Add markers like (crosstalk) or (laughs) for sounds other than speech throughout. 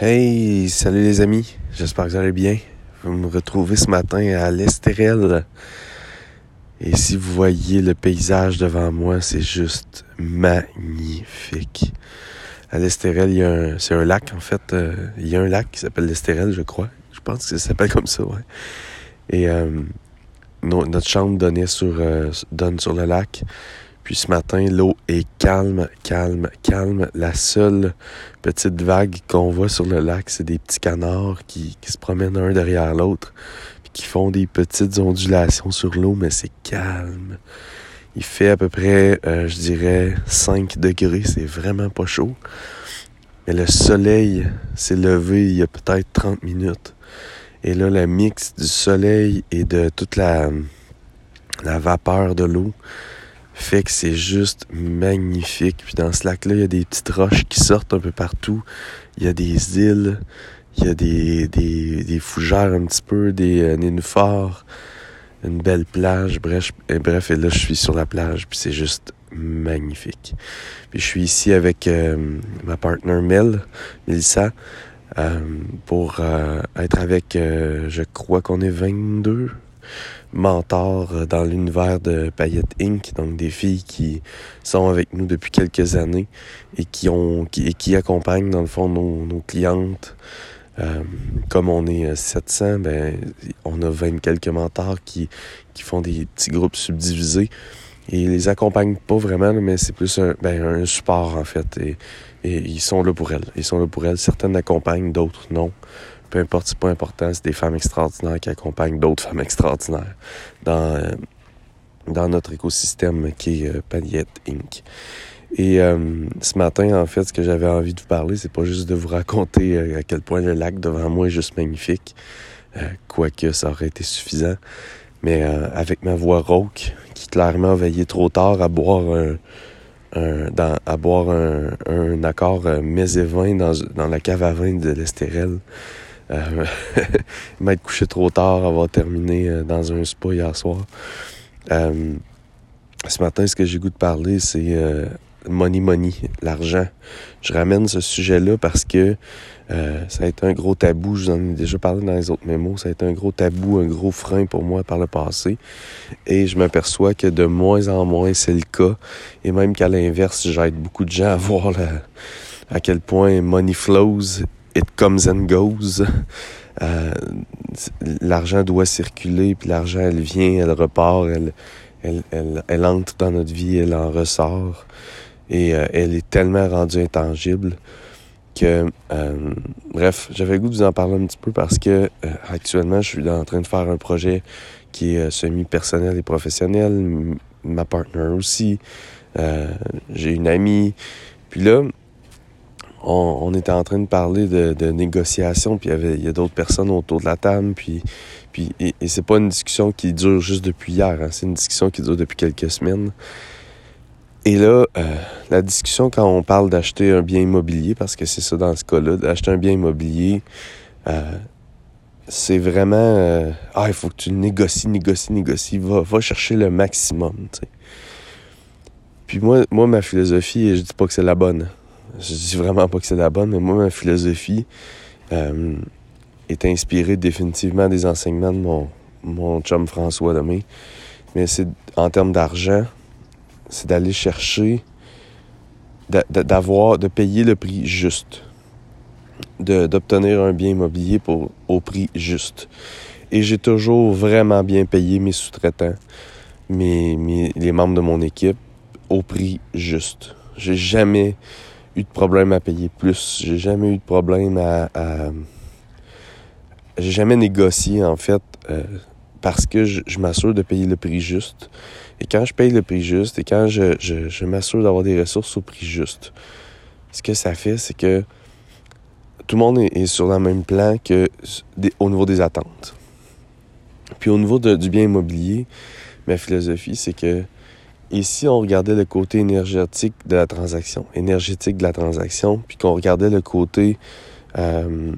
Hey, salut les amis, j'espère que vous allez bien. Vous me retrouvez ce matin à l'Estérel. Et si vous voyez le paysage devant moi, c'est juste magnifique. À l'Estérel, il y a un, c'est un lac en fait. Euh, il y a un lac qui s'appelle l'Estérel, je crois. Je pense que ça s'appelle comme ça, ouais. Et euh, notre chambre donnait sur, euh, donne sur le lac. Puis ce matin, l'eau est calme, calme, calme. La seule petite vague qu'on voit sur le lac, c'est des petits canards qui, qui se promènent un derrière l'autre, puis qui font des petites ondulations sur l'eau, mais c'est calme. Il fait à peu près, euh, je dirais, 5 degrés, c'est vraiment pas chaud. Mais le soleil s'est levé il y a peut-être 30 minutes. Et là, la mix du soleil et de toute la, la vapeur de l'eau, fait que c'est juste magnifique. Puis dans ce lac-là, il y a des petites roches qui sortent un peu partout. Il y a des îles, il y a des, des, des fougères un petit peu, des euh, nénuphars, une belle plage. Bref, et bref, et là, je suis sur la plage, puis c'est juste magnifique. Puis je suis ici avec euh, ma partenaire Mel, Melissa, euh, pour euh, être avec, euh, je crois qu'on est 22, mentor euh, dans l'univers de Payette Inc. Donc des filles qui sont avec nous depuis quelques années et qui ont qui, accompagnent dans le fond nos, clientes. Euh, comme on est 700, ben on a 20 quelques mentors qui, qui font des petits groupes subdivisés. Et ils les accompagnent pas vraiment, mais c'est plus un, ben, un support en fait. Et, et ils sont là pour elles. Ils sont là pour elles. Certaines accompagnent, d'autres non peu importe, c'est pas important, c'est des femmes extraordinaires qui accompagnent d'autres femmes extraordinaires dans, euh, dans notre écosystème qui est euh, Inc. Et euh, ce matin, en fait, ce que j'avais envie de vous parler, c'est pas juste de vous raconter euh, à quel point le lac devant moi est juste magnifique, quoique ça aurait été suffisant, mais avec ma voix rauque, qui clairement veillait trop tard à boire un, à boire un, accord euh, mets et vin dans, dans la cave à vin de l'Estérel. Euh, (laughs) m'être couché trop tard, avoir terminé euh, dans un spa hier soir. Euh, ce matin, ce que j'ai goût de parler, c'est euh, money money, l'argent. Je ramène ce sujet-là parce que ça a été un gros tabou. Je vous en ai déjà parlé dans les autres mémos. Ça a été un gros tabou, un gros frein pour moi par le passé. Et je m'aperçois que de moins en moins c'est le cas. Et même qu'à l'inverse, j'aide beaucoup de gens à voir à quel point money flows it comes and goes. Euh, l'argent doit circuler, puis l'argent, elle vient, elle repart, elle, elle, elle, elle, entre dans notre vie, elle en ressort. Et euh, elle est tellement rendue intangible que, euh, bref, j'avais goût de vous en parler un petit peu parce que euh, actuellement, je suis en train de faire un projet qui est euh, semi-personnel et professionnel. Ma partenaire aussi. Euh, j'ai une amie. Puis là, on, était en train de parler de, de négociation, puis il y a d'autres personnes autour de la table, puis, et, c'est pas une discussion qui dure juste depuis hier, hein, c'est une discussion qui dure depuis quelques semaines. Et là, euh, la discussion quand on parle d'acheter un bien immobilier, parce que c'est ça dans ce cas-là, d'acheter un bien immobilier, euh, c'est vraiment euh, ah il faut que tu négocies, négocies, négocies, va, chercher le maximum. Puis moi, moi, ma philosophie, je dis pas que c'est la bonne. Je dis vraiment pas que c'est la bonne, mais moi, ma philosophie euh, est inspirée définitivement des enseignements de mon, mon chum François Lemay. Mais c'est en termes d'argent, c'est d'aller chercher, d'avoir, de payer le prix juste, d'obtenir un bien immobilier pour, au prix juste. Et j'ai toujours vraiment bien payé mes sous-traitants, mes, les membres de mon équipe, au prix juste. J'ai jamais eu de problème à payer plus. J'ai jamais eu de problème à. à... J'ai jamais négocié, en fait, euh, parce que je, m'assure de payer le prix juste. Et quand je paye le prix juste et quand je, je, m'assure d'avoir des ressources au prix juste, ce que ça fait, c'est que tout le monde est, sur le même plan que au niveau des attentes. Puis au niveau de, du bien immobilier, ma philosophie, c'est que ici, on regardait le côté énergétique de la transaction, énergétique de la transaction, puis qu'on regardait le côté euh,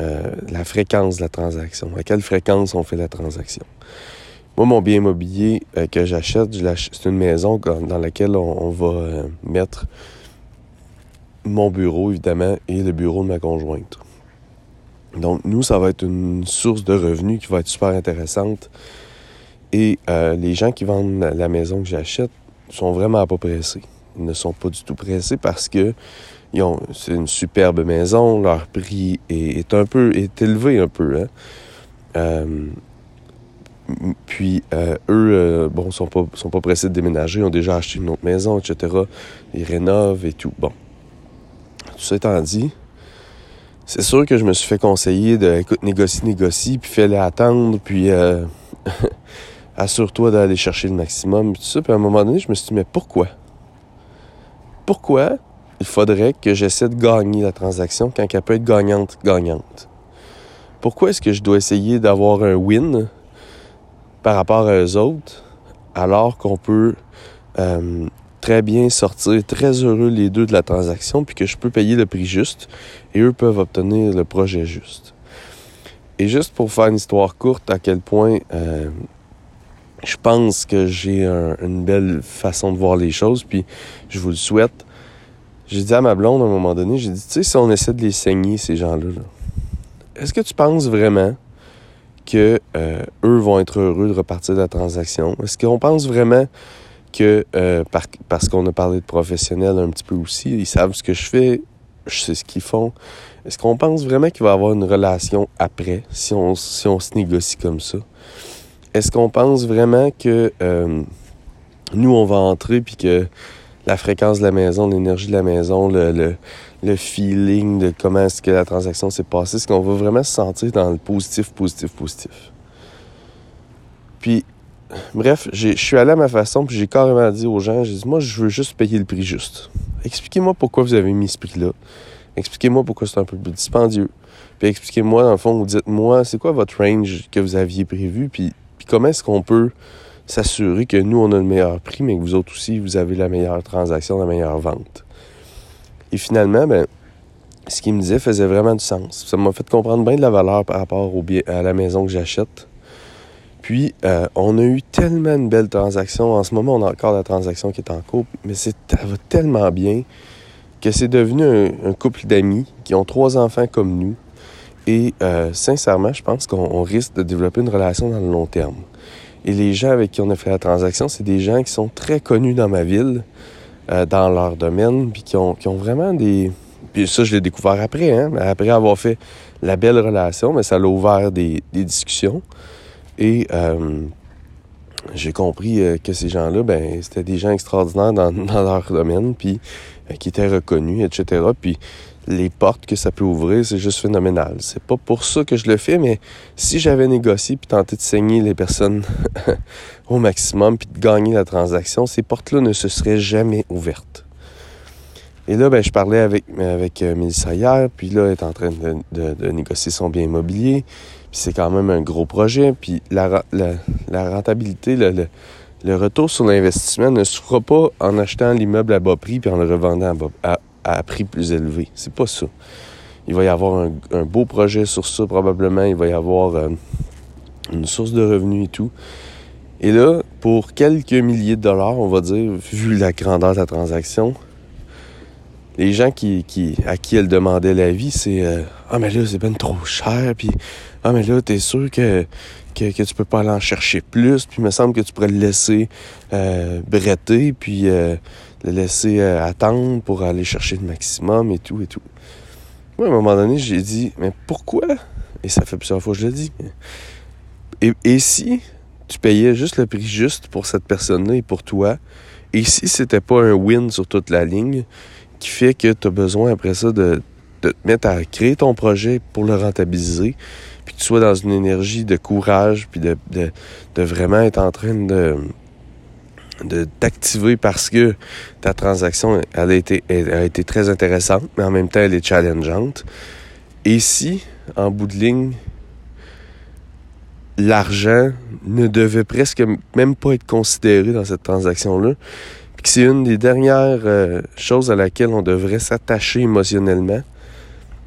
euh, la fréquence de la transaction, à quelle fréquence on fait la transaction? Moi, mon bien immobilier euh, que j'achète, c'est une maison dans laquelle on, on va mettre mon bureau, évidemment, et le bureau de ma conjointe. Donc, nous, ça va être une source de revenus qui va être super intéressante. Et euh, les gens qui vendent la maison que j'achète sont vraiment pas pressés. Ils ne sont pas du tout pressés parce que c'est une superbe maison, leur prix est, un peu est élevé un peu. Hein? Euh, puis euh, eux, bon, sont pas sont pas pressés de déménager, ils ont déjà acheté une autre maison, etc. Ils rénovent et tout. Bon, tout ça étant dit, c'est sûr que je me suis fait conseiller de, écoute, négocie, négocie, puis fais-les attendre, puis euh, (laughs) assure-toi d'aller chercher le maximum, tout ça. Puis à un moment donné, je me suis dit, mais pourquoi? Pourquoi il faudrait que j'essaie de gagner la transaction quand elle peut être gagnante, gagnante? Pourquoi est-ce que je dois essayer d'avoir un win par rapport à eux autres alors qu'on peut euh, très bien sortir très heureux les deux de la transaction, puis que je peux payer le prix juste et eux peuvent obtenir le projet juste? Et juste pour faire une histoire courte, à quel point euh, je pense que j'ai une belle façon de voir les choses, puis je vous le souhaite. J'ai dit à ma blonde à un moment donné, j'ai dit, tu sais, si on essaie de les saigner, ces gens-là, est ce que tu penses vraiment que euh, eux vont être heureux de repartir de la transaction? Est-ce qu'on pense vraiment que euh, parce qu'on a parlé de professionnels un petit peu aussi, ils savent ce que je fais, je sais ce qu'ils font. Est-ce qu'on pense vraiment qu'il va y avoir une relation après si on, si on se négocie comme ça? Est-ce qu'on pense vraiment que euh, nous, on va entrer puis que la fréquence de la maison, l'énergie de la maison, le, le, feeling de comment est-ce que la transaction s'est passée, est-ce qu'on va vraiment se sentir dans le positif, positif, positif? Puis, Bref, je suis allé à ma façon, puis j'ai carrément dit aux gens, j'ai dit, moi, je veux juste payer le prix juste. Expliquez-moi pourquoi vous avez mis ce prix-là. Expliquez-moi pourquoi c'est un peu plus dispendieux. Puis expliquez-moi, dans le fond, dites-moi, c'est quoi votre range que vous aviez prévu, puis, comment est-ce qu'on peut s'assurer que nous, on a le meilleur prix, mais que vous autres aussi, vous avez la meilleure transaction, la meilleure vente? Et finalement, ben, ce qu'il me disait faisait vraiment du sens. Ça m'a fait comprendre bien de la valeur par rapport au à la maison que j'achète. Puis, euh, on a eu tellement de belles transactions. En ce moment, on a encore la transaction qui est en couple, mais ça va tellement bien que c'est devenu un, couple d'amis qui ont trois enfants comme nous. Et euh, sincèrement, je pense qu'on risque de développer une relation dans le long terme. Et les gens avec qui on a fait la transaction, c'est des gens qui sont très connus dans ma ville, euh, dans leur domaine, puis qui ont, vraiment des... Puis ça, je l'ai découvert après, hein, après avoir fait la belle relation, mais ça l'a ouvert des discussions. Et euh, j'ai compris que ces gens-là, ben, c'était des gens extraordinaires dans, (laughs) leur domaine, puis qui étaient reconnus, etc. Puis les portes que ça peut ouvrir, c'est juste phénoménal. C'est pas pour ça que je le fais, mais si j'avais négocié puis tenté de saigner les personnes (laughs) au maximum puis de gagner la transaction, ces portes-là ne se seraient jamais ouvertes. Et là, ben, je parlais avec, avec Mélissa hier, puis là, elle est en train de, négocier son bien immobilier c'est quand même un gros projet. Puis la, rentabilité, le, retour sur l'investissement ne se fera pas en achetant l'immeuble à bas prix puis en le revendant à, à, prix plus élevé. C'est pas ça. Il va y avoir un, beau projet sur ça probablement. Il va y avoir euh, une source de revenus et tout. Et là, pour quelques milliers de dollars, on va dire, vu la grandeur de la transaction, les gens qui, qui, à qui elle demandait l'avis, c'est euh, Ah, mais là, c'est ben trop cher, puis Ah, mais là, t'es sûr que, que, que, tu peux pas aller en chercher plus, puis il me semble que tu pourrais le laisser euh, bretter, puis euh, le laisser euh, attendre pour aller chercher le maximum et tout et tout. Moi, à un moment donné, j'ai dit Mais pourquoi Et ça fait plusieurs fois que je le dis. Et, si tu payais juste le prix juste pour cette personne-là et pour toi, et si c'était pas un win sur toute la ligne, qui fait que tu as besoin après ça de, te mettre à créer ton projet pour le rentabiliser, puis que tu sois dans une énergie de courage, puis de, vraiment être en train de de t'activer parce que ta transaction elle a, été, a été très intéressante, mais en même temps, elle est challengeante. Et si, en bout de ligne, l'argent ne devait presque même pas être considéré dans cette transaction-là, c'est une des dernières euh, choses à laquelle on devrait s'attacher émotionnellement,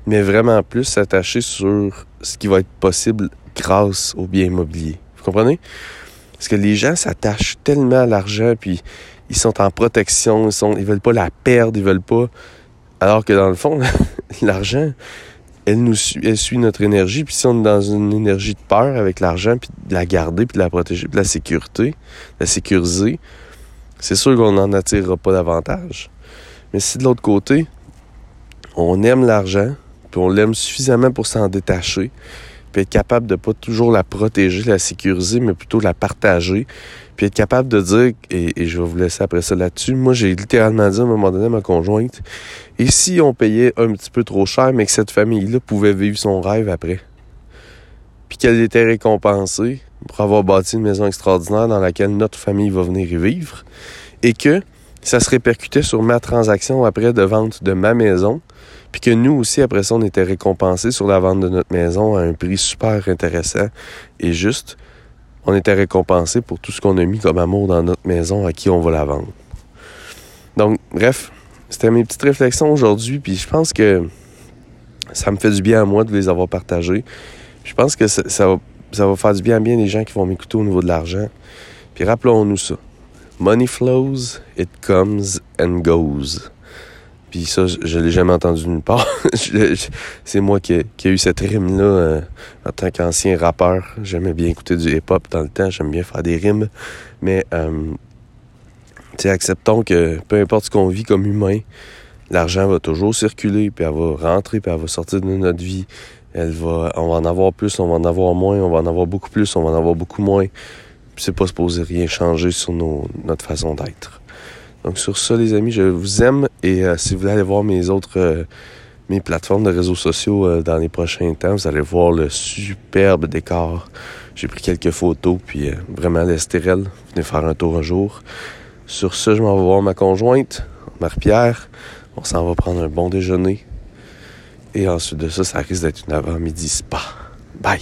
mais vraiment plus s'attacher sur ce qui va être possible grâce au bien immobilier. Vous comprenez? Parce que les gens s'attachent tellement à l'argent, puis ils sont en protection, ils sont, ils veulent pas la perdre, ils veulent pas Alors que dans le fond, (laughs) l'argent, elle nous suit, elle suit notre énergie. Puis si on est dans une énergie de peur avec l'argent, puis de la garder, puis de la protéger, puis de la sécurité, de la sécuriser, c'est sûr qu'on n'en attirera pas davantage. Mais si de l'autre côté, on aime l'argent, puis on l'aime suffisamment pour s'en détacher, puis être capable de pas toujours la protéger, la sécuriser, mais plutôt la partager, puis être capable de dire, et, je vais vous laisser après ça là-dessus, moi j'ai littéralement dit à un moment donné à ma conjointe, et si on payait un petit peu trop cher, mais que cette famille-là pouvait vivre son rêve après, puis qu'elle était récompensée pour avoir bâti une maison extraordinaire dans laquelle notre famille va venir y vivre, et que ça se répercutait sur ma transaction après de vente de ma maison, puis que nous aussi, après ça, on était récompensés sur la vente de notre maison à un prix super intéressant et juste. On était récompensés pour tout ce qu'on a mis comme amour dans notre maison à qui on va la vendre. Donc, bref, c'était mes petites réflexions aujourd'hui, puis je pense que ça me fait du bien à moi de les avoir partagées. Je pense que ça, va, ça va faire du bien à bien des gens qui vont m'écouter au niveau de l'argent. Puis rappelons-nous ça. Money flows, it comes and goes. Puis ça, je, l'ai jamais entendu nulle part. (laughs) c'est moi qui, ai eu cette rime-là euh, en tant qu'ancien rappeur. J'aimais bien écouter du hip-hop dans le temps. J'aime bien faire des rimes. Mais, euh, acceptons que peu importe ce qu'on vit comme humain, l'argent va toujours circuler, puis elle va rentrer, puis elle va sortir de notre vie. Elle va, on va en avoir plus, on va en avoir moins, on va en avoir beaucoup plus, on va en avoir beaucoup moins. C'est pas supposé rien changer sur nos, notre façon d'être. Donc sur ça, les amis, je vous aime et euh, si vous voulez aller voir mes autres euh, mes plateformes de réseaux sociaux euh, dans les prochains temps, vous allez voir le superbe décor. J'ai pris quelques photos, puis vraiment l'estérel. Venez faire un tour un jour. Sur ce, je m'en vais voir ma conjointe, Marie-Pierre. On s'en va prendre un bon déjeuner. Et ensuite de ça, ça risque d'être une avant-midi spa. Bye!